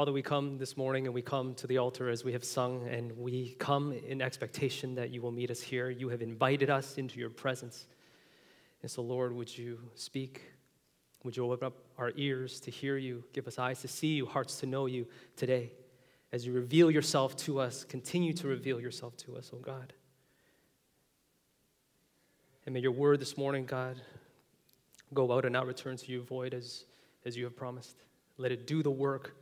Father, we come this morning and we come to the altar as we have sung, and we come in expectation that you will meet us here. You have invited us into your presence. And so, Lord, would you speak? Would you open up our ears to hear you? Give us eyes to see you, hearts to know you today. As you reveal yourself to us, continue to reveal yourself to us, oh God. And may your word this morning, God, go out and not return to you void as, as you have promised. Let it do the work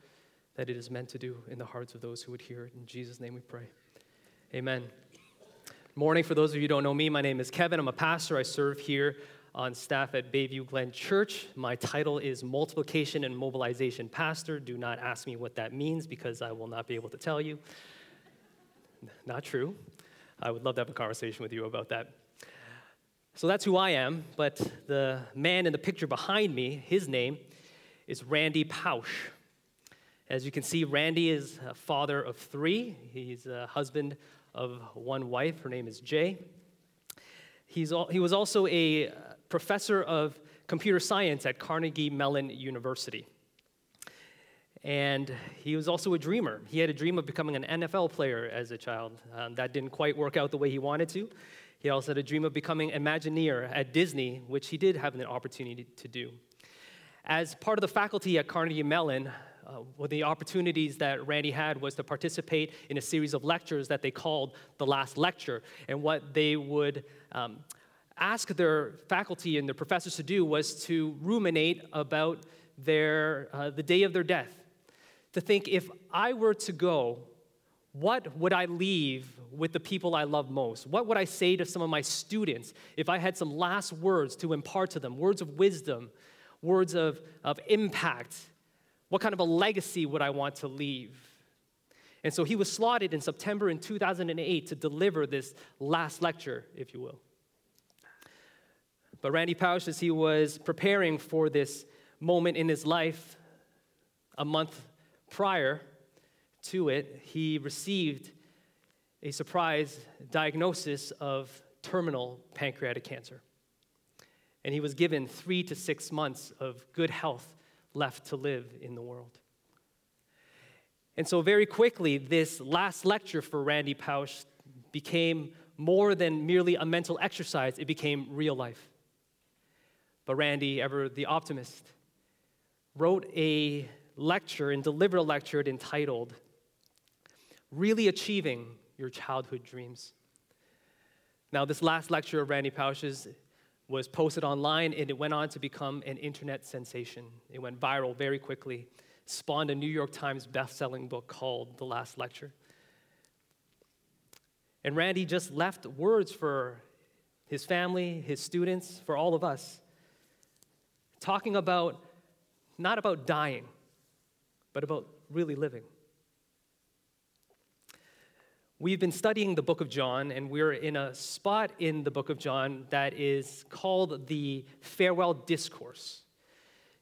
that it is meant to do in the hearts of those who would hear it. In Jesus' name we pray. Amen. Morning, for those of you who don't know me, my name is Kevin. I'm a pastor. I serve here on staff at Bayview Glen Church. My title is Multiplication and Mobilization Pastor. Do not ask me what that means because I will not be able to tell you. Not true. I would love to have a conversation with you about that. So that's who I am, but the man in the picture behind me, his name is Randy Pausch. As you can see, Randy is a father of three. He's a husband of one wife. Her name is Jai. He's al- he was also a professor of computer science at Carnegie Mellon University. And he was also a dreamer. He had a dream of becoming an NFL player as a child. Um, that didn't quite work out the way he wanted to. He also had a dream of becoming Imagineer at Disney, which he did have an opportunity to do. As part of the faculty at Carnegie Mellon, uh, one of the opportunities that Randy had was to participate in a series of lectures that they called the last lecture. And what they would um, ask their faculty and their professors to do was to ruminate about their, uh, the day of their death. To think, if I were to go, what would I leave with the people I love most? What would I say to some of my students if I had some last words to impart to them, words of wisdom, words of, of impact? What kind of a legacy would I want to leave? And so he was slotted in September in 2008 to deliver this last lecture, if you will. But Randy Pausch, as he was preparing for this moment in his life, a month prior to it, he received a surprise diagnosis of terminal pancreatic cancer. And he was given three to six months of good health left to live in the world. And so, very quickly, this last lecture for Randy Pausch became more than merely a mental exercise, it became real life. But Randy, ever the optimist, wrote a lecture and delivered a lecture entitled Really Achieving Your Childhood Dreams. Now, this last lecture of Randy Pausch's was posted online and it went on to become an internet sensation. It went viral very quickly, spawned a New York Times best-selling book called The Last Lecture. And Randy just left words for his family, his students, for all of us, talking about not about dying, but about really living. We've been studying the book of John, and we're in a spot in the book of John that is called the farewell discourse.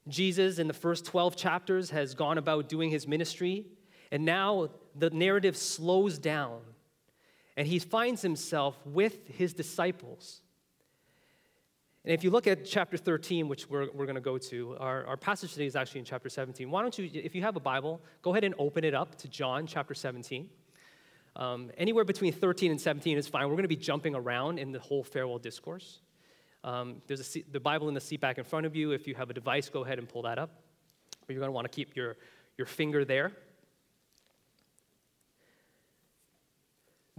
Jesus, in the first 12 chapters, has gone about doing his ministry, and now the narrative slows down, and he finds himself with his disciples. And if you look at chapter 13, which we're, we're going to go to, our, our passage today is actually in chapter 17. Why don't you, if you have a Bible, go ahead and open it up to John chapter 17. Um, anywhere between 13 and 17 is fine. We're going to be jumping around in the whole farewell discourse. Um, there's a seat, the Bible in the seat back in front of you. If you have a device, go ahead and pull that up. But you're going to want to keep your, your finger there.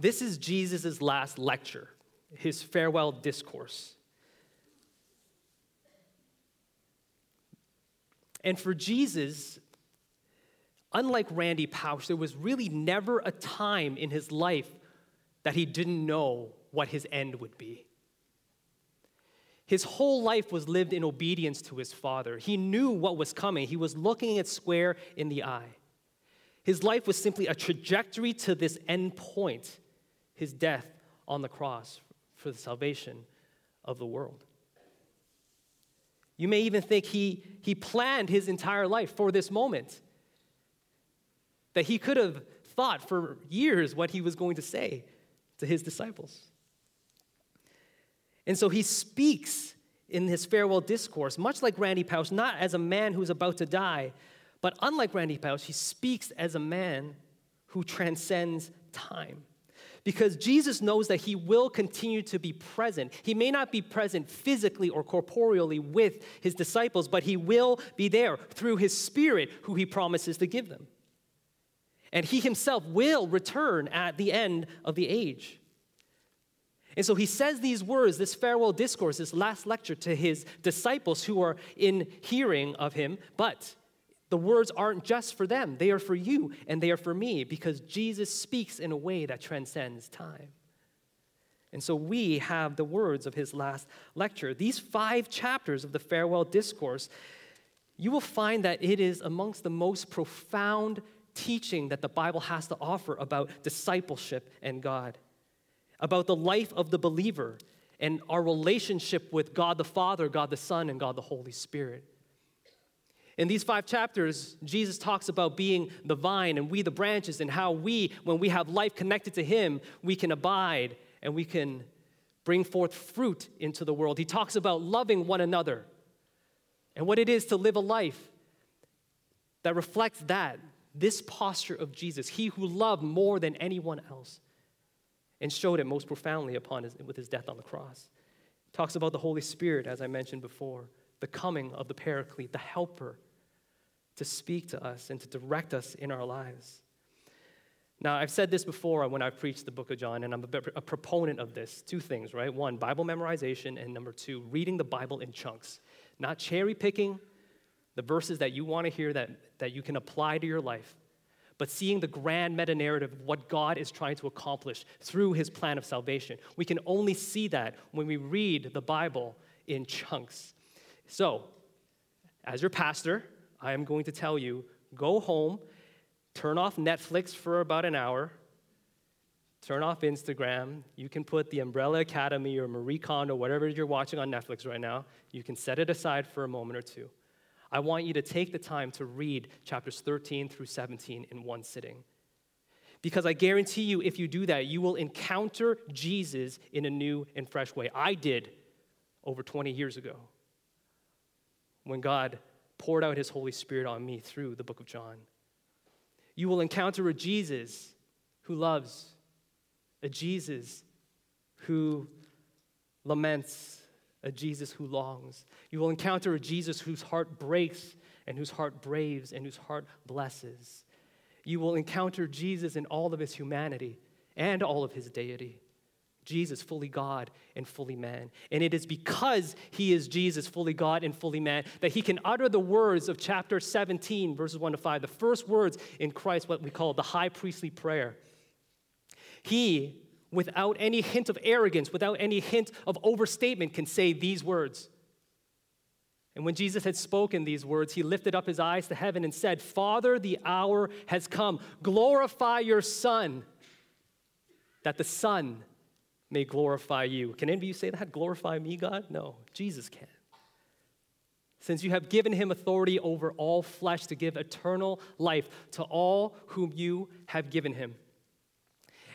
This is Jesus' last lecture, his farewell discourse. And for Jesus, Unlike Randy Pausch, there was really never a time in his life that he didn't know what his end would be. His whole life was lived in obedience to his father. He knew what was coming, he was looking it square in the eye. His life was simply a trajectory to this end point his death on the cross for the salvation of the world. You may even think he, he planned his entire life for this moment that he could have thought for years what he was going to say to his disciples. And so he speaks in his farewell discourse, much like Randy Pausch, not as a man who's about to die, But unlike Randy Pausch, he speaks as a man who transcends time. Because Jesus knows that he will continue to be present. He may not be present physically or corporeally with his disciples, but he will be there through his spirit, who he promises to give them. And he himself will return at the end of the age. And so he says these words, this farewell discourse, this last lecture to his disciples who are in hearing of him, but the words aren't just for them, they are for you and they are for me because Jesus speaks in a way that transcends time. And so we have the words of his last lecture. These five chapters of the farewell discourse, you will find that it is amongst the most profound teaching that the Bible has to offer about discipleship and God, about the life of the believer and our relationship with God the Father, God the Son, and God the Holy Spirit. In these five chapters, Jesus talks about being the vine and we the branches, and how we, when we have life connected to Him, we can abide and we can bring forth fruit into the world. He talks about loving one another and what it is to live a life that reflects that, this posture of Jesus, He who loved more than anyone else and showed it most profoundly upon his, with his death on the cross. Talks about the Holy Spirit, as I mentioned before, the coming of the Paraclete, the helper to speak to us and to direct us in our lives. Now, I've said this before when I've preached the book of John, and I'm a, a, proponent of this. Two things, right? One, Bible memorization, and number two, reading the Bible in chunks. Not cherry picking the verses that you want to hear that, that you can apply to your life, but seeing the grand meta narrative of what God is trying to accomplish through his plan of salvation. We can only see that when we read the Bible in chunks. So, as your pastor, I am going to tell you go home, turn off Netflix for about an hour, turn off Instagram. You can put the Umbrella Academy or Marie Kondo, whatever you're watching on Netflix right now, you can set it aside for a moment or two. I want you to take the time to read chapters 13 through 17 in one sitting. Because I guarantee you, if you do that, you will encounter Jesus in a new and fresh way. I did over 20 years ago when God poured out his Holy Spirit on me through the book of John. You will encounter a Jesus who loves, a Jesus who laments, a Jesus who longs. You will encounter a Jesus whose heart breaks and whose heart braves and whose heart blesses. You will encounter Jesus in all of his humanity and all of his deity. Jesus, fully God and fully man. And it is because he is Jesus, fully God and fully man, that he can utter the words of chapter 17, verses 1 to 5, the first words in Christ, what we call the high priestly prayer. He, without any hint of arrogance, without any hint of overstatement, can say these words. And when Jesus had spoken these words, he lifted up his eyes to heaven and said, Father, the hour has come. Glorify your Son, that the Son may glorify you. Can any of you say that? Glorify me, God? No, Jesus can. Since you have given him authority over all flesh to give eternal life to all whom you have given him.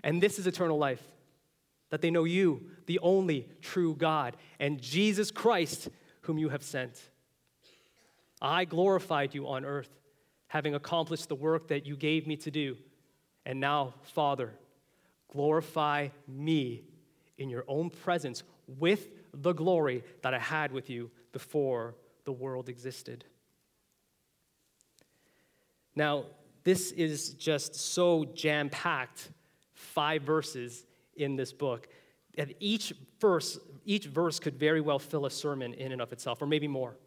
And this is eternal life, that they know you, the only true God, and Jesus Christ, whom you have sent. I glorified you on earth, having accomplished the work that you gave me to do. And now, Father, glorify me in your own presence with the glory that I had with you before the world existed. Now, this is just so jam packed, five verses in this book. And each verse, each verse could very well fill a sermon in and of itself, or maybe more.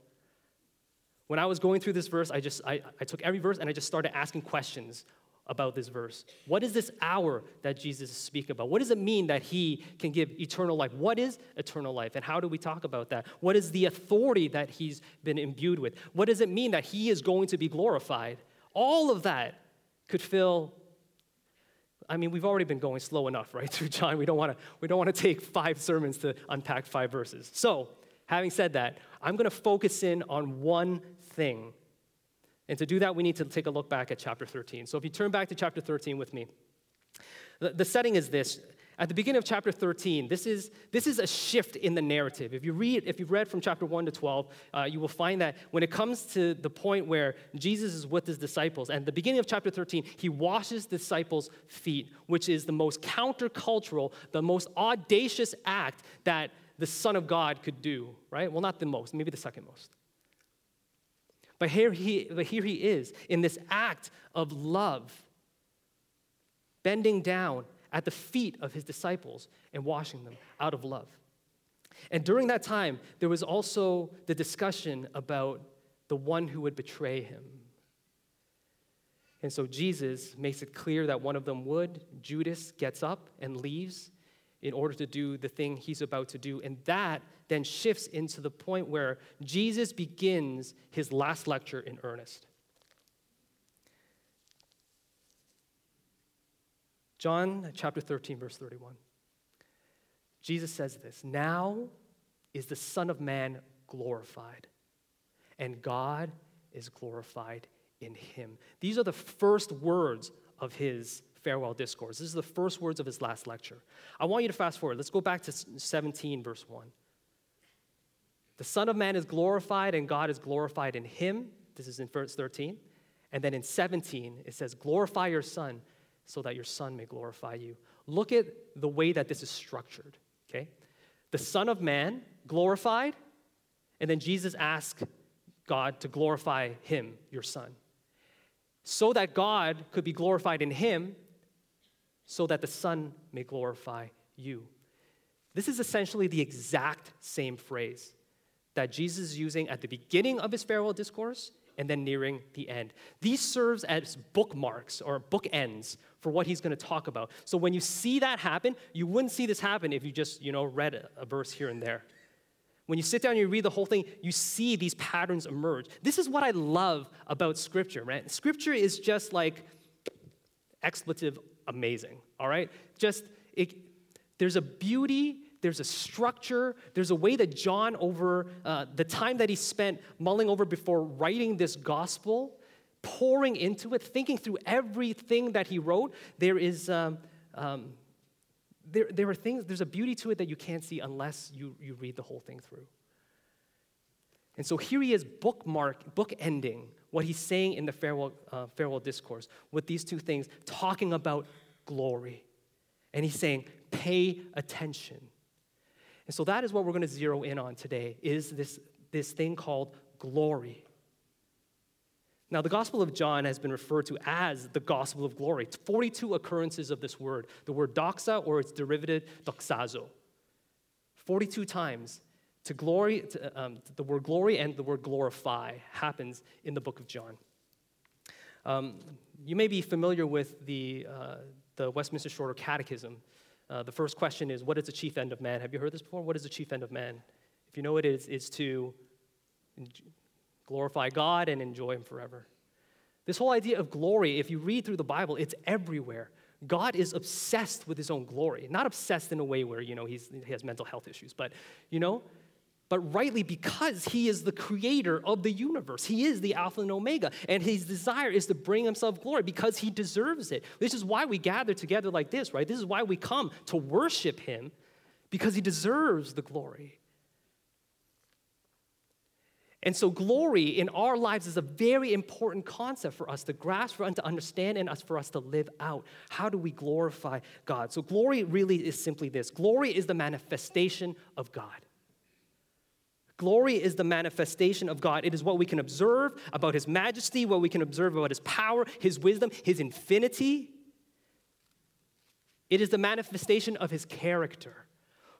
When I was going through this verse, I just I, I took every verse and I just started asking questions about this verse. What is this hour that Jesus is speaking about? What does it mean that he can give eternal life? What is eternal life? And how do we talk about that? What is the authority that he's been imbued with? What does it mean that he is going to be glorified? All of that could fill I mean, we've already been going slow enough, right, through John. We don't want to we don't want to take five sermons to unpack five verses. So, having said that, I'm going to focus in on one thing and to do that, we need to take a look back at chapter 13. So if you turn back to chapter 13 with me, The, the setting is this. At the beginning of chapter 13, this is, this is a shift in the narrative. If you read, if you've read from chapter 1 to 12, uh, you will find that when it comes to the point where Jesus is with his disciples, and the beginning of chapter 13, he washes disciples' feet, which is the most countercultural, the most audacious act that the Son of God could do, right? Well, not the most, maybe the second most. But here he, but here he is in this act of love, bending down at the feet of his disciples and washing them out of love. And during that time, there was also the discussion about the one who would betray him. And so Jesus makes it clear that one of them would. Judas gets up and leaves in order to do the thing he's about to do. And that then shifts into the point where Jesus begins his last lecture in earnest. John chapter 13, verse 31. Jesus says this Now is the Son of Man glorified, and God is glorified in him. These are the first words of his farewell discourse. This is the first words of his last lecture. I want you to fast forward. Let's go back to 17, verse 1. The Son of Man is glorified, and God is glorified in him. This is in verse 13. And then in 17, it says, Glorify your Son, so that your Son may glorify you. Look at the way that this is structured, okay? The Son of Man glorified, and then Jesus asked God to glorify him, your Son. So that God could be glorified in him, so that the Son may glorify you. This is essentially the exact same phrase that Jesus is using at the beginning of his farewell discourse and then nearing the end. These serves as bookmarks or bookends for what he's going to talk about. So when you see that happen, you wouldn't see this happen if you just, you know, read a, verse here and there. When you sit down and you read the whole thing, you see these patterns emerge. This is what I love about scripture, right? Scripture is just like expletive amazing, all right? Just, it, there's a beauty, there's a structure, there's a way that John, over uh, the time that he spent mulling over before writing this gospel, pouring into it, thinking through everything that he wrote, there is. Um, um, there, there are things, there's a beauty to it that you can't see unless you, you read the whole thing through. And so here he is bookmark, bookending what he's saying in the farewell, uh, farewell discourse with these two things, talking about glory. And he's saying, pay attention. And so that is what we're going to zero in on today, is this, this thing called glory. Now, the Gospel of John has been referred to as the Gospel of Glory. It's 42 occurrences of this word, the word doxa or its derivative, doxazo. 42 times to glory, to, um, the word glory and the word glorify happens in the book of John. Um, you may be familiar with the, uh, the Westminster Shorter Catechism. Uh, the first question is, What is the chief end of man? Have you heard this before? What is the chief end of man? If you know it is, is to glorify God and enjoy Him forever. This whole idea of glory, if you read through the Bible, it's everywhere. God is obsessed with His own glory. Not obsessed in a way where, you know, he has mental health issues, but, you know, but rightly because he is the creator of the universe. He is the Alpha and Omega, and his desire is to bring himself glory because he deserves it. This is why we gather together like this, right? This is why we come to worship him because he deserves the glory. And so, glory in our lives is a very important concept for us to grasp, for us to understand, and us for us to live out. How do we glorify God? So, glory really is simply this glory is the manifestation of God. Glory is the manifestation of God. It is what we can observe about His majesty, what we can observe about His power, His wisdom, His infinity. It is the manifestation of His character,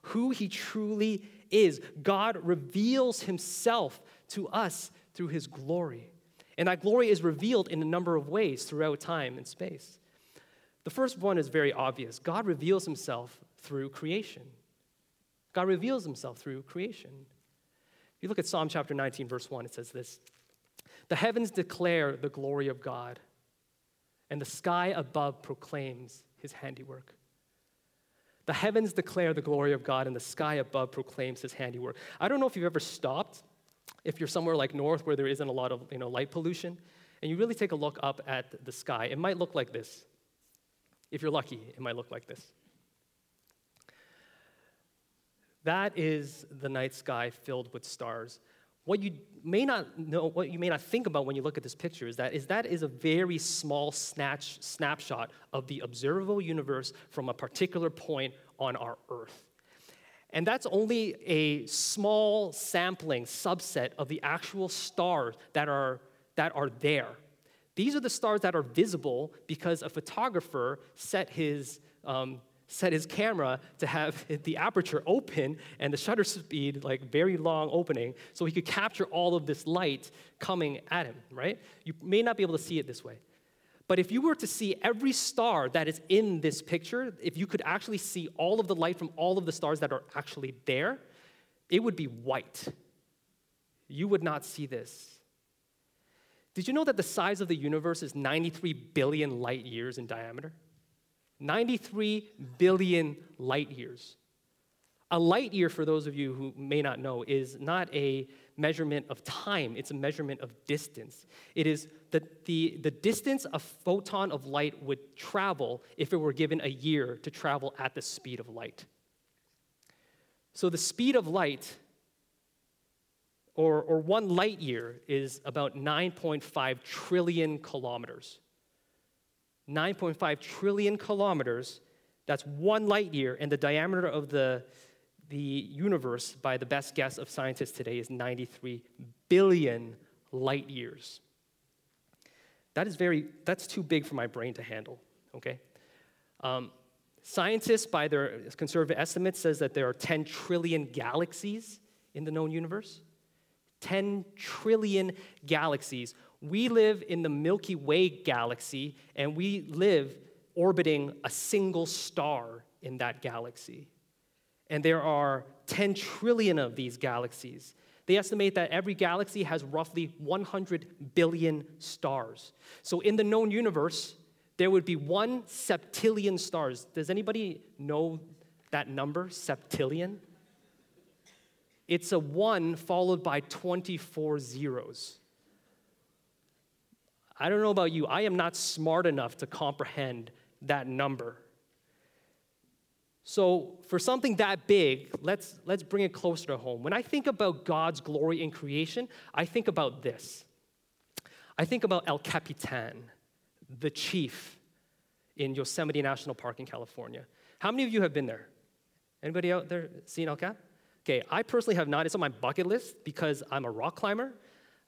who He truly is. God reveals Himself to us through His glory. And that glory is revealed in a number of ways throughout time and space. The first one is very obvious God reveals Himself through creation. God reveals Himself through creation. If you look at Psalm chapter 19, verse 1, it says this The heavens declare the glory of God, and the sky above proclaims his handiwork. The heavens declare the glory of God, and the sky above proclaims his handiwork. I don't know if you've ever stopped, if you're somewhere like north where there isn't a lot of you know, light pollution, and you really take a look up at the sky. It might look like this. If you're lucky, it might look like this. That is the night sky filled with stars. What you may not know, what you may not think about when you look at this picture is that is that is a very small snatch, snapshot of the observable universe from a particular point on our Earth. And that's only a small sampling, subset of the actual stars that are, that are there. These are the stars that are visible because a photographer set his um, set his camera to have the aperture open and the shutter speed like very long opening so he could capture all of this light coming at him, right? You may not be able to see it this way. But if you were to see every star that is in this picture, if you could actually see all of the light from all of the stars that are actually there, it would be white. You would not see this. Did you know that the size of the universe is 93 billion light years in diameter? 93 billion light years. A light year, for those of you who may not know, is not a measurement of time, it's a measurement of distance. It is the, the, the distance a photon of light would travel if it were given a year to travel at the speed of light. So the speed of light, or, or one light year, is about 9.5 trillion kilometers. 9.5 trillion kilometers. That's one light year, and the diameter of the, the universe, by the best guess of scientists today, is 93 billion light years. That is very, that's too big for my brain to handle, okay? Um, scientists, by their conservative estimates, says that there are 10 trillion galaxies in the known universe. 10 trillion galaxies we live in the Milky Way galaxy, and we live orbiting a single star in that galaxy. And there are 10 trillion of these galaxies. They estimate that every galaxy has roughly 100 billion stars. So, in the known universe, there would be one septillion stars. Does anybody know that number, septillion? It's a one followed by 24 zeros. I don't know about you, I am not smart enough to comprehend that number. So, for something that big, let's, let's bring it closer to home. When I think about God's glory in creation, I think about this. I think about El Capitan, the chief in Yosemite National Park in California. How many of you have been there? Anybody out there seen El Cap? Okay, I personally have not. It's on my bucket list because I'm a rock climber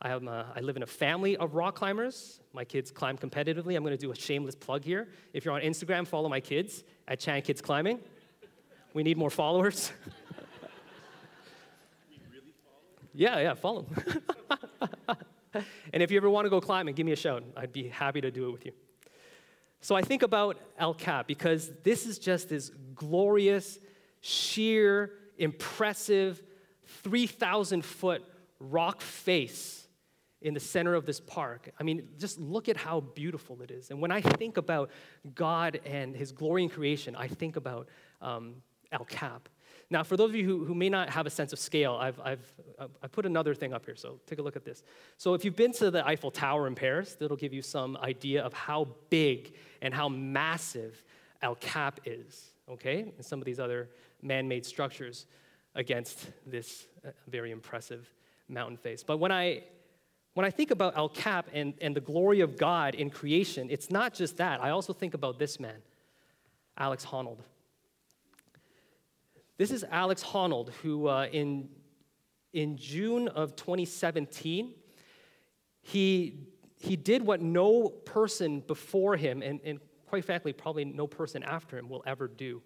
I, am a, uh, I live in a family of rock climbers. My kids climb competitively. I'm going to do a shameless plug here. If you're on Instagram, follow my kids at Chan Kids Climbing. We need more followers. really yeah, yeah, follow and if you ever want to go climbing, give me a shout. I'd be happy to do it with you. So I think about El Cap because this is just this glorious, sheer, impressive, 3,000 foot rock face in the center of this park. I mean, just look at how beautiful it is. And when I think about God and His glory in creation, I think about um, El Cap. Now, for those of you who, who may not have a sense of scale, I've, I've, I've put another thing up here, so take a look at this. So, if you've been to the Eiffel Tower in Paris, that'll give you some idea of how big and how massive El Cap is, okay? And some of these other man made structures against this uh, very impressive mountain face. But when I when I think about El Cap and, and the glory of God in creation, it's not just that. I also think about this man, Alex Honnold. This is Alex Honnold, who uh, in, in June of 2017, he, he did what no person before him, and, and quite frankly, probably no person after him will ever do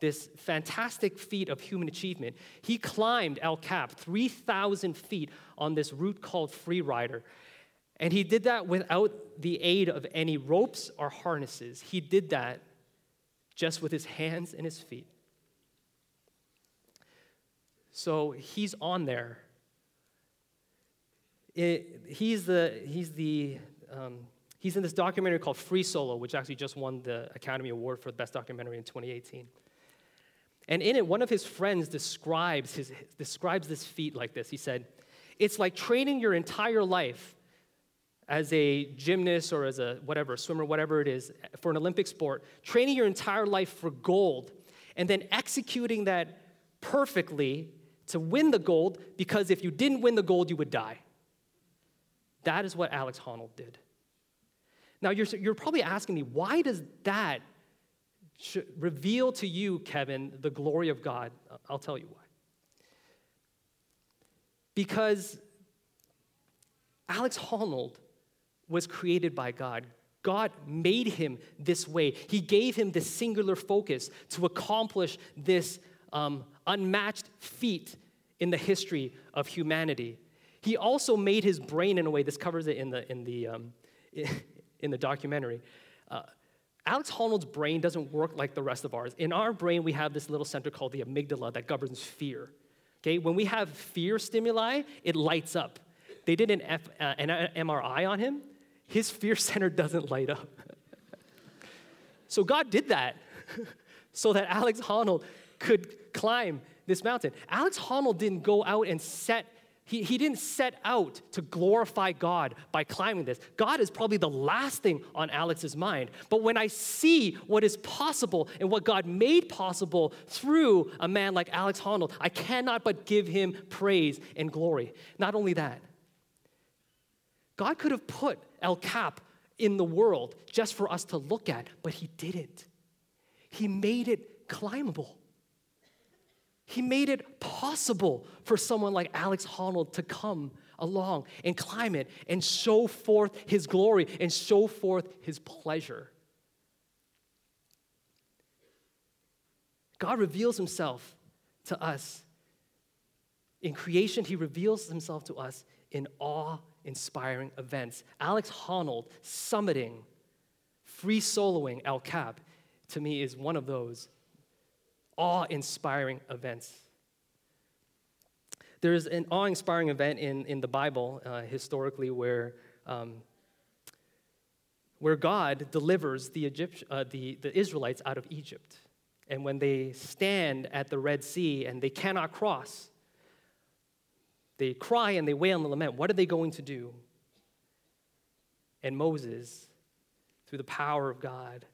this fantastic feat of human achievement. He climbed El Cap, 3,000 feet, on this route called Freerider. And he did that without the aid of any ropes or harnesses. He did that just with his hands and his feet. So he's on there. It, he's the, he's the, um, he's in this documentary called Free Solo, which actually just won the Academy Award for the Best Documentary in 2018. And in it, one of his friends describes, his, describes this feat like this. He said, It's like training your entire life as a gymnast or as a whatever, swimmer, whatever it is, for an Olympic sport, training your entire life for gold, and then executing that perfectly to win the gold because if you didn't win the gold, you would die. That is what Alex Honnold did. Now, you're, you're probably asking me, why does that reveal to you, Kevin, the glory of God? I'll tell you why. Because Alex Honnold was created by God. God made him this way. He gave him this singular focus to accomplish this um, unmatched feat in the history of humanity. He also made his brain in a way, this covers it in the, in the, um, in the documentary. Uh, Alex Honnold's brain doesn't work like the rest of ours. In our brain, we have this little center called the amygdala that governs fear. Okay, when we have fear stimuli, it lights up. They did an, F, uh, an MRI on him. His fear center doesn't light up. so God did that so that Alex Honnold could climb this mountain. Alex Honnold didn't go out and set he, he didn't set out to glorify God by climbing this. God is probably the last thing on Alex's mind. But when I see what is possible and what God made possible through a man like Alex Honnold, I cannot but give him praise and glory. Not only that, God could have put El Cap in the world just for us to look at, but he didn't. He made it climbable. He made it possible for someone like Alex Honnold to come along and climb it and show forth his glory and show forth his pleasure. God reveals himself to us. In creation, he reveals himself to us in awe inspiring events. Alex Honnold summiting, free soloing El Cap, to me is one of those awe inspiring events. There's an awe inspiring event in, in the Bible uh, historically where, um, where God delivers the, Egypt, uh, the, the Israelites out of Egypt. And when they stand at the Red Sea and they cannot cross, they cry and they wail and lament. What are they going to do? And Moses, through the power of God,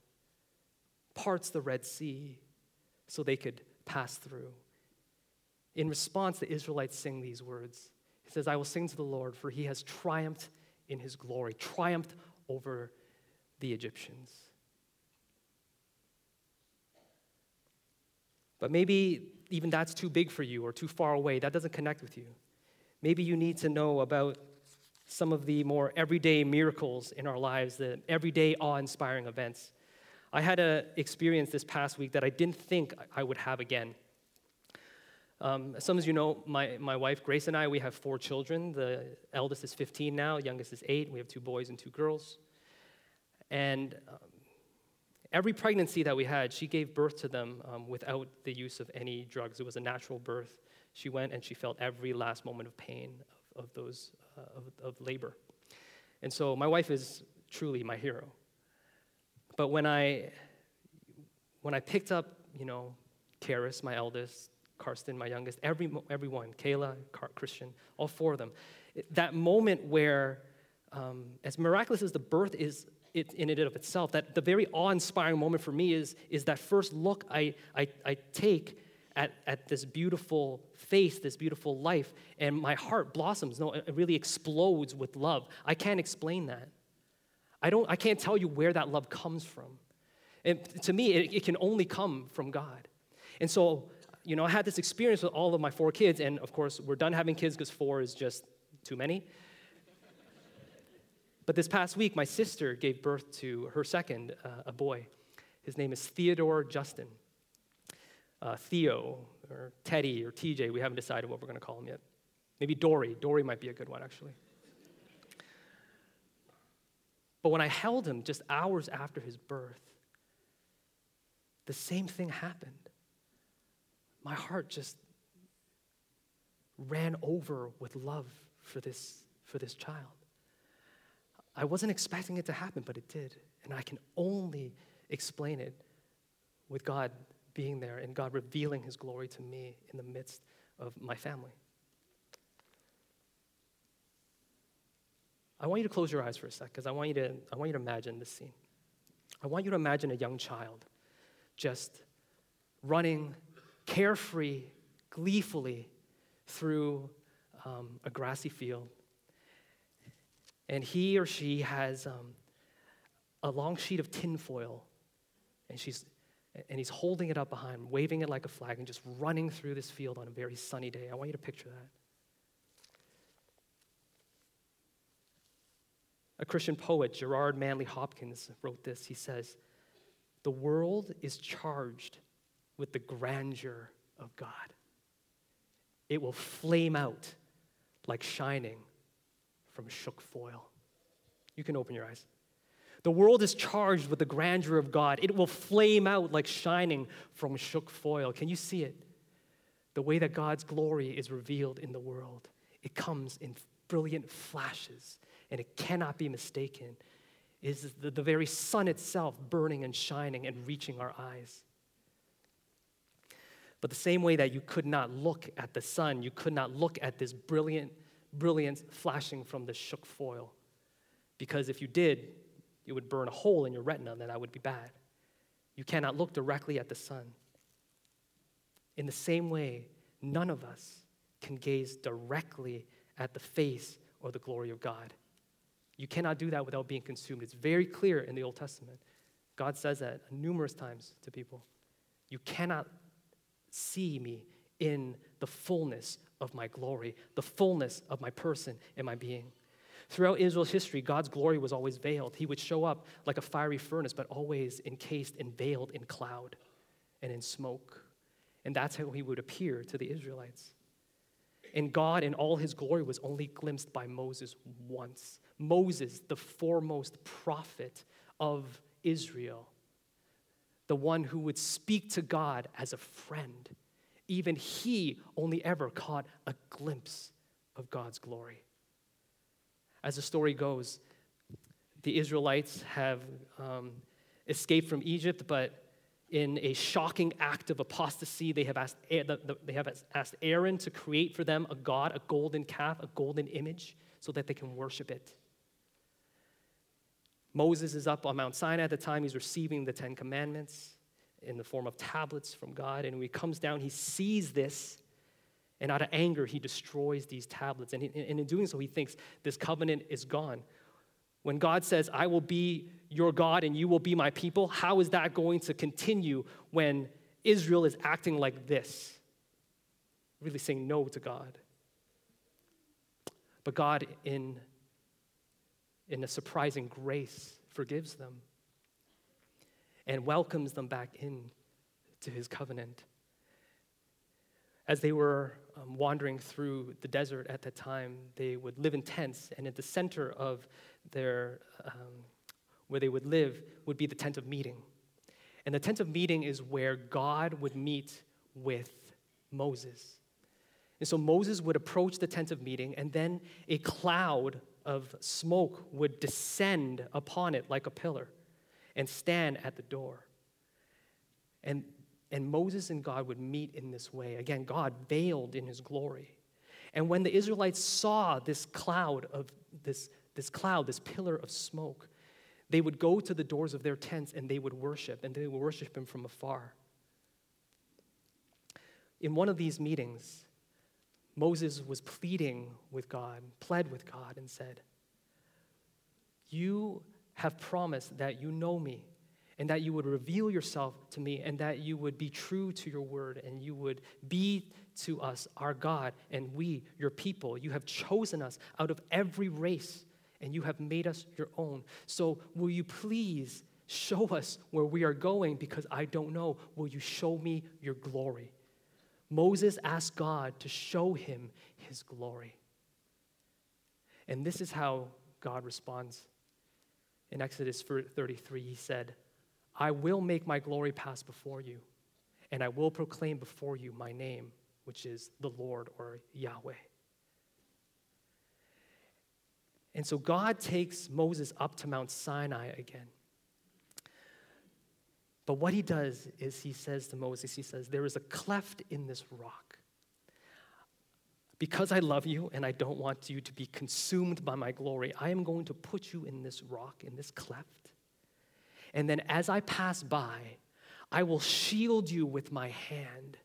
parts the Red Sea so they could pass through. In response, the Israelites sing these words. He says, I will sing to the Lord, for he has triumphed in his glory, triumphed over the Egyptians. But maybe even that's too big for you or too far away. That doesn't connect with you. Maybe you need to know about some of the more everyday miracles in our lives, the everyday awe inspiring events. I had an experience this past week that I didn't think I would have again. Um, some of you know, my, my wife Grace and I, we have four children. The eldest is 15 now, youngest is eight. We have two boys and two girls. And um, every pregnancy that we had, she gave birth to them um, without the use of any drugs. It was a natural birth. She went and she felt every last moment of pain of, of those, uh, of, of labor. And so my wife is truly my hero. But when I, when I picked up, you know, Karis, my eldest, Karsten, my youngest, every, everyone, Kayla, Car- Christian, all four of them, it, that moment where, um, as miraculous as the birth is it, in and of itself, that the very awe-inspiring moment for me is, is that first look I, I, I take at, at this beautiful face, this beautiful life, and my heart blossoms. No, it really explodes with love. I can't explain that. I, don't, I can't tell you where that love comes from. And to me, it, it can only come from God. And so, you know, I had this experience with all of my four kids, and of course, we're done having kids because four is just too many. But this past week, my sister gave birth to her second, uh, a boy. His name is Theodore Justin. Uh, Theo, or Teddy, or TJ, we haven't decided what we're going to call him yet. Maybe Dory. Dory might be a good one, actually. But when I held him just hours after his birth, the same thing happened. My heart just ran over with love for this, for this child. I wasn't expecting it to happen, but it did. And I can only explain it with God being there and God revealing his glory to me in the midst of my family. I want you to close your eyes for a sec because I want you to I want you to imagine this scene. I want you to imagine a young child just running carefree, gleefully through um, a grassy field. And he or she has um, a long sheet of tinfoil, and, she's, and he's holding it up behind, waving it like a flag, and just running through this field on a very sunny day. I want you to picture that. A Christian poet, Gerard Manley Hopkins, wrote this. He says, The world is charged with the grandeur of God. It will flame out like shining from shook foil. You can open your eyes. The world is charged with the grandeur of God. It will flame out like shining from shook foil. Can you see it? The way that God's glory is revealed in the world. It comes in brilliant flashes, and it cannot be mistaken. is the, the very sun itself burning and shining and reaching our eyes. But the same way that you could not look at the sun, you could not look at this brilliant brilliance flashing from the shook foil. Because if you did, it would burn a hole in your retina, and that would be bad. You cannot look directly at the sun. In the same way, none of us can gaze directly at the face or the glory of God. You cannot do that without being consumed. It's very clear in the Old Testament. God says that numerous times to people. You cannot see me in the fullness of my glory, the fullness of my person and my being. Throughout Israel's history, God's glory was always veiled. He would show up like a fiery furnace, but always encased and veiled in cloud and in smoke. And that's how he would appear to the Israelites. And God, in all his glory, was only glimpsed by Moses once. Moses, the foremost prophet of Israel, the one who would speak to God as a friend even he only ever caught a glimpse of God's glory. As the story goes, the Israelites have um, escaped from Egypt, but in a shocking act of apostasy, they have, asked, they have asked Aaron to create for them a god, a golden calf, a golden image, so that they can worship it. Moses is up on Mount Sinai at the time, he's receiving the Ten Commandments in the form of tablets from God. And when he comes down, he sees this, and out of anger, he destroys these tablets. And, in doing so, he thinks this covenant is gone. When God says, I will be your God and you will be my people, how is that going to continue when Israel is acting like this? Really saying no to God. But God, in, in a surprising grace, forgives them and welcomes them back in to his covenant. As they were um, wandering through the desert at that time, they would live in tents, and at the center of their, um, where they would live, would be the tent of meeting. And the tent of meeting is where God would meet with Moses. And so Moses would approach the tent of meeting, and then a cloud of smoke would descend upon it like a pillar and stand at the door. And, and Moses and God would meet in this way. Again, God veiled in his glory. And when the Israelites saw this cloud of this, this cloud, this pillar of smoke, they would go to the doors of their tents and they would worship, and they would worship him from afar. In one of these meetings, Moses was pleading with God, pled with God, and said, You have promised that you know me and that you would reveal yourself to me and that you would be true to your word and you would be to us our God and we, your people. You have chosen us out of every race and you have made us your own. So, will you please show us where we are going because I don't know? Will you show me your glory? Moses asked God to show him his glory. And this is how God responds in Exodus 33, he said, I will make my glory pass before you, and I will proclaim before you my name, which is the Lord or Yahweh. And so God takes Moses up to Mount Sinai again. But what he does is he says to Moses, he says, There is a cleft in this rock. Because I love you and I don't want you to be consumed by my glory, I am going to put you in this rock, in this cleft. And then as I pass by, I will shield you with my hand,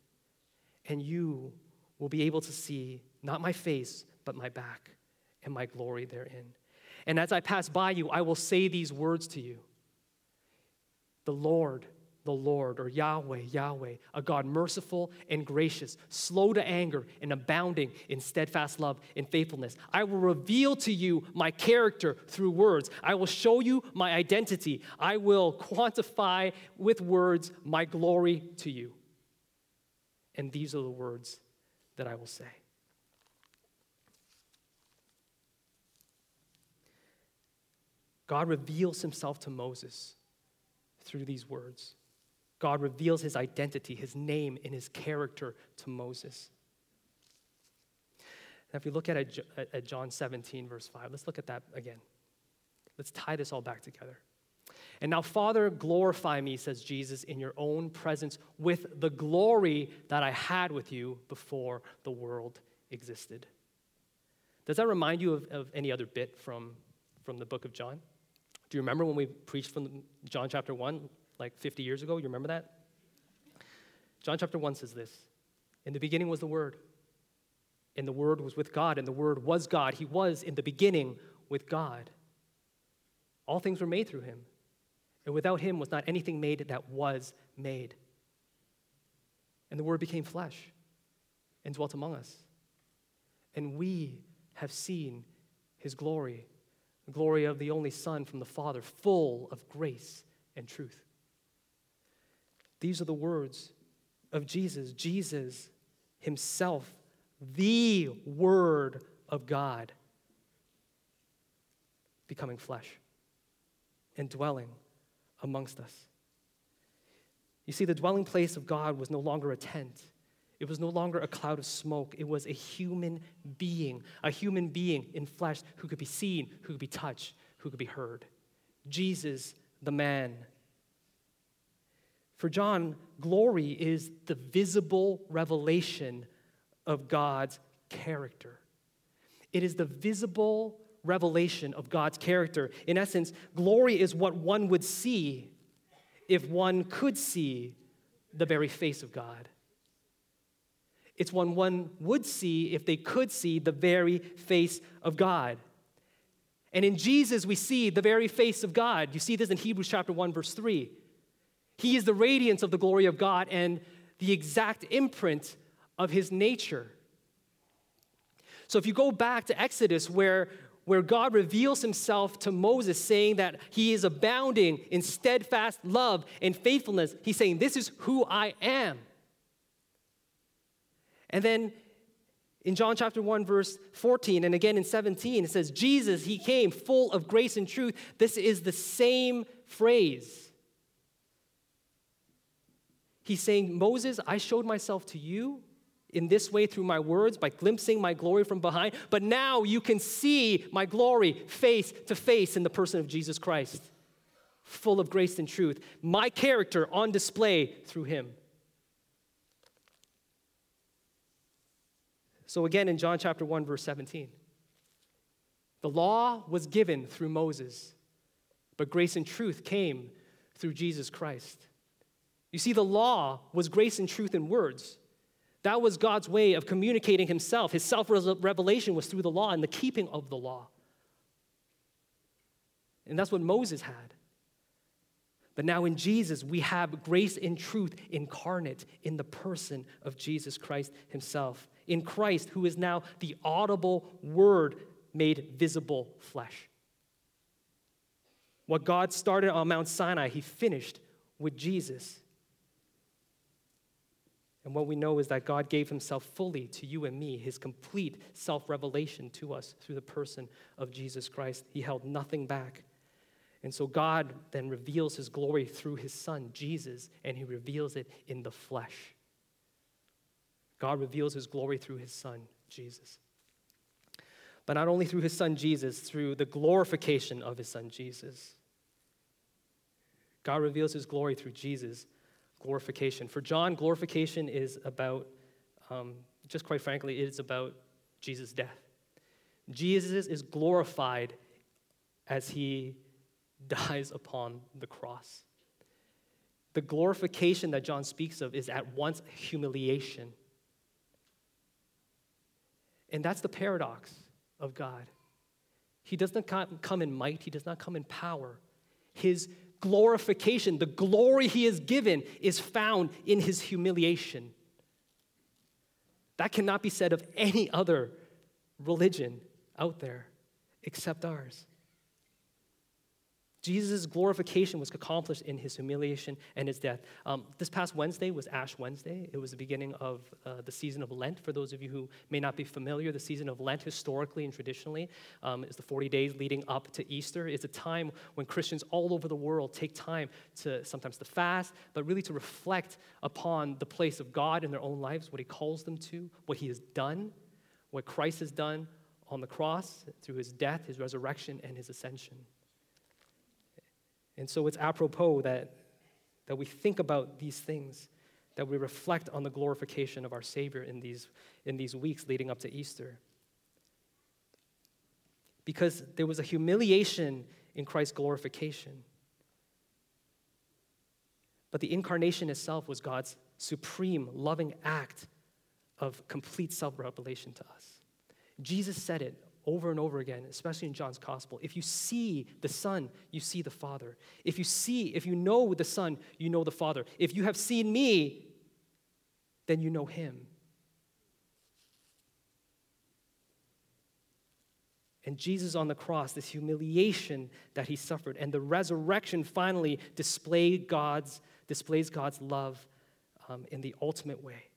and you will be able to see not my face, but my back and my glory therein. And as I pass by you, I will say these words to you The Lord the Lord, or Yahweh, Yahweh, a God merciful and gracious, slow to anger and abounding in steadfast love and faithfulness. I will reveal to you my character through words. I will show you my identity. I will quantify with words my glory to you. And these are the words that I will say. God reveals himself to Moses through these words. God reveals his identity, his name, and his character to Moses. Now, if we look at, at John 17, verse 5, let's look at that again. Let's tie this all back together. And now, Father, glorify me, says Jesus, in your own presence with the glory that I had with you before the world existed. Does that remind you of, of any other bit from, from the book of John? Do you remember when we preached from John chapter 1 like 50 years ago. You remember that? John chapter 1 says this In the beginning was the Word, and the Word was with God, and the Word was God. He was in the beginning with God. All things were made through him, and without him was not anything made that was made. And the Word became flesh and dwelt among us. And we have seen his glory, the glory of the only Son from the Father, full of grace and truth. These are the words of Jesus. Jesus himself, the Word of God, becoming flesh and dwelling amongst us. You see, the dwelling place of God was no longer a tent. It was no longer a cloud of smoke. It was a human being, a human being in flesh who could be seen, who could be touched, who could be heard. Jesus, the man, for John, glory is the visible revelation of God's character. It is the visible revelation of God's character. In essence, glory is what one would see if one could see the very face of God. It's what one would see if they could see the very face of God. And in Jesus, we see the very face of God. You see this in Hebrews chapter 1, verse 3. He is the radiance of the glory of God and the exact imprint of his nature. So if you go back to Exodus, where, where God reveals himself to Moses, saying that he is abounding in steadfast love and faithfulness, he's saying, This is who I am. And then in John chapter 1, verse 14, and again in 17, it says, Jesus, he came full of grace and truth. This is the same phrase. He's saying, Moses, I showed myself to you in this way through my words by glimpsing my glory from behind, but now you can see my glory face to face in the person of Jesus Christ, full of grace and truth. My character on display through him. So, again, in John chapter 1, verse 17, the law was given through Moses, but grace and truth came through Jesus Christ. You see, the law was grace and truth in words. That was God's way of communicating himself. His self revelation was through the law and the keeping of the law. And that's what Moses had. But now in Jesus, we have grace and truth incarnate in the person of Jesus Christ himself. In Christ, who is now the audible word made visible flesh. What God started on Mount Sinai, he finished with Jesus. And what we know is that God gave himself fully to you and me, his complete self revelation to us through the person of Jesus Christ. He held nothing back. And so God then reveals his glory through his son, Jesus, and he reveals it in the flesh. God reveals his glory through his son, Jesus. But not only through his son, Jesus, through the glorification of his son, Jesus. God reveals his glory through Jesus glorification. For John, glorification is about, um, just quite frankly, it is about Jesus' death. Jesus is glorified as he dies upon the cross. The glorification that John speaks of is at once humiliation. And that's the paradox of God. He does not come in might, he does not come in power. His glorification, the glory he is given, is found in his humiliation. That cannot be said of any other religion out there except ours. Jesus' glorification was accomplished in his humiliation and his death. Um, this past Wednesday was Ash Wednesday. It was the beginning of uh, the season of Lent. For those of you who may not be familiar, the season of Lent, historically and traditionally, um, is the 40 days leading up to Easter. It's a time when Christians all over the world take time to sometimes to fast, but really to reflect upon the place of God in their own lives, what he calls them to, what he has done, what Christ has done on the cross through his death, his resurrection, and his ascension. And so it's apropos that, that we think about these things, that we reflect on the glorification of our Savior in these, in these weeks leading up to Easter. Because there was a humiliation in Christ's glorification. But the incarnation itself was God's supreme, loving act of complete self revelation to us. Jesus said it over and over again, especially in John's gospel. If you see the Son, you see the Father. If you see, if you know the Son, you know the Father. If you have seen me, then you know him. And Jesus on the cross, this humiliation that he suffered, and the resurrection finally God's, displays God's love um, in the ultimate way.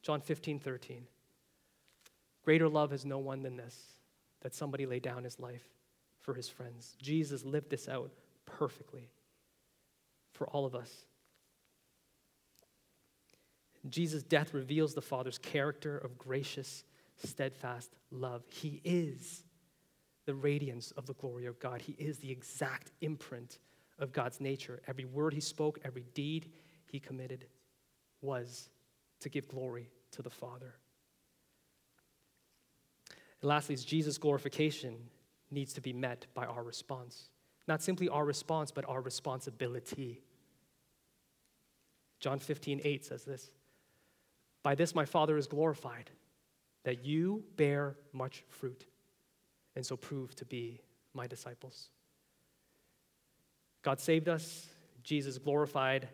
John 15, 13. Greater love has no one than this that somebody lay down his life for his friends. Jesus lived this out perfectly for all of us. Jesus' death reveals the Father's character of gracious, steadfast love. He is the radiance of the glory of God, He is the exact imprint of God's nature. Every word He spoke, every deed He committed was to give glory to the Father. And lastly, Jesus' glorification needs to be met by our response. Not simply our response, but our responsibility. John 15, 8 says this By this my Father is glorified, that you bear much fruit, and so prove to be my disciples. God saved us, Jesus glorified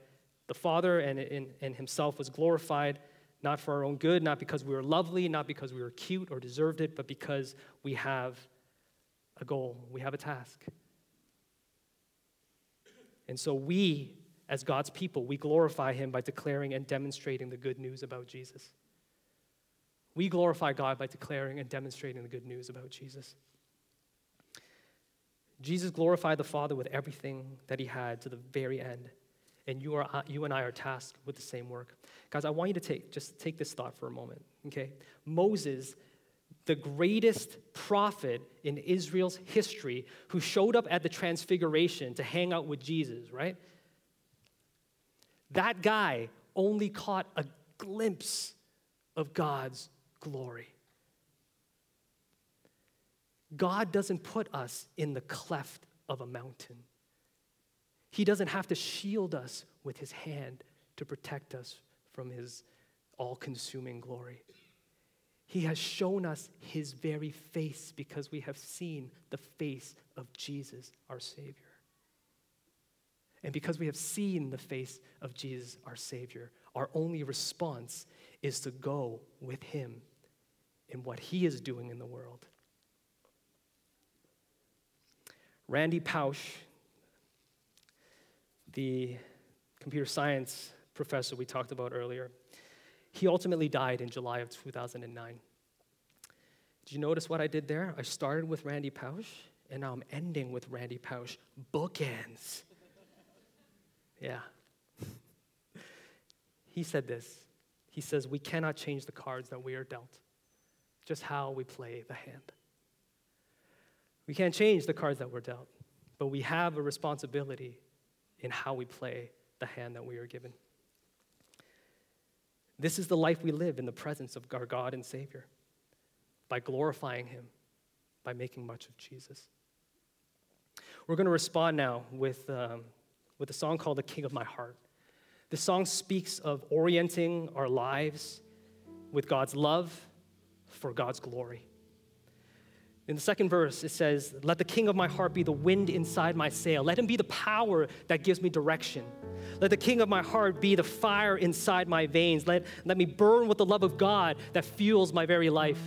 the Father, and, and, and himself was glorified not for our own good, not because we were lovely, not because we were cute or deserved it, but because we have a goal, we have a task. And so we, as God's people, we glorify Him by declaring and demonstrating the good news about Jesus. We glorify God by declaring and demonstrating the good news about Jesus. Jesus glorified the Father with everything that He had to the very end and you, are, uh, you and I are tasked with the same work. Guys, I want you to take, just take this thought for a moment, okay? Moses, the greatest prophet in Israel's history, who showed up at the transfiguration to hang out with Jesus, right? That guy only caught a glimpse of God's glory. God doesn't put us in the cleft of a mountain. He doesn't have to shield us with his hand to protect us from his all consuming glory. He has shown us his very face because we have seen the face of Jesus, our Savior. And because we have seen the face of Jesus, our Savior, our only response is to go with him in what he is doing in the world. Randy Pausch the computer science professor we talked about earlier, he ultimately died in July of 2009. Did you notice what I did there? I started with Randy Pausch, and now I'm ending with Randy Pausch. Bookends. yeah. he said this. He says, We cannot change the cards that we are dealt, just how we play the hand. We can't change the cards that we're dealt, but we have a responsibility in how we play the hand that we are given. This is the life we live in the presence of our God and Savior. by glorifying Him, by making much of Jesus. We're going to respond now with, um, with a song called The King of My Heart. The song speaks of orienting our lives with God's love for God's glory. In the second verse, it says, Let the king of my heart be the wind inside my sail. Let him be the power that gives me direction. Let the king of my heart be the fire inside my veins. Let, let me burn with the love of God that fuels my very life.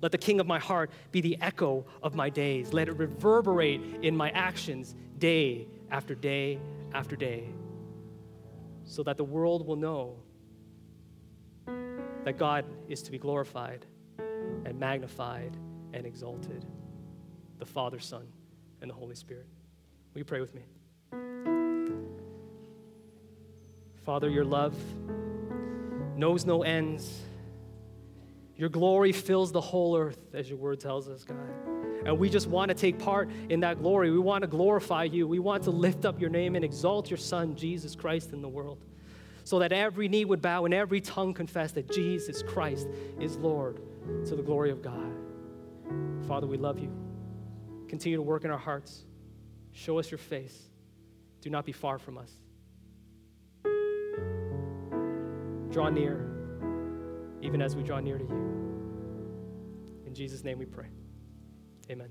Let the king of my heart be the echo of my days. Let it reverberate in my actions day after day after day, so that the world will know that God is to be glorified and magnified and exalted the Father, Son, and the Holy Spirit. Will you pray with me? Father, your love knows no ends. Your glory fills the whole earth, as your word tells us, God. And we just want to take part in that glory. We want to glorify you. We want to lift up your name and exalt your Son, Jesus Christ, in the world, so that every knee would bow and every tongue confess that Jesus Christ is Lord to the glory of God. Father, we love you. Continue to work in our hearts. Show us your face. Do not be far from us. Draw near even as we draw near to you. In Jesus' name we pray. Amen.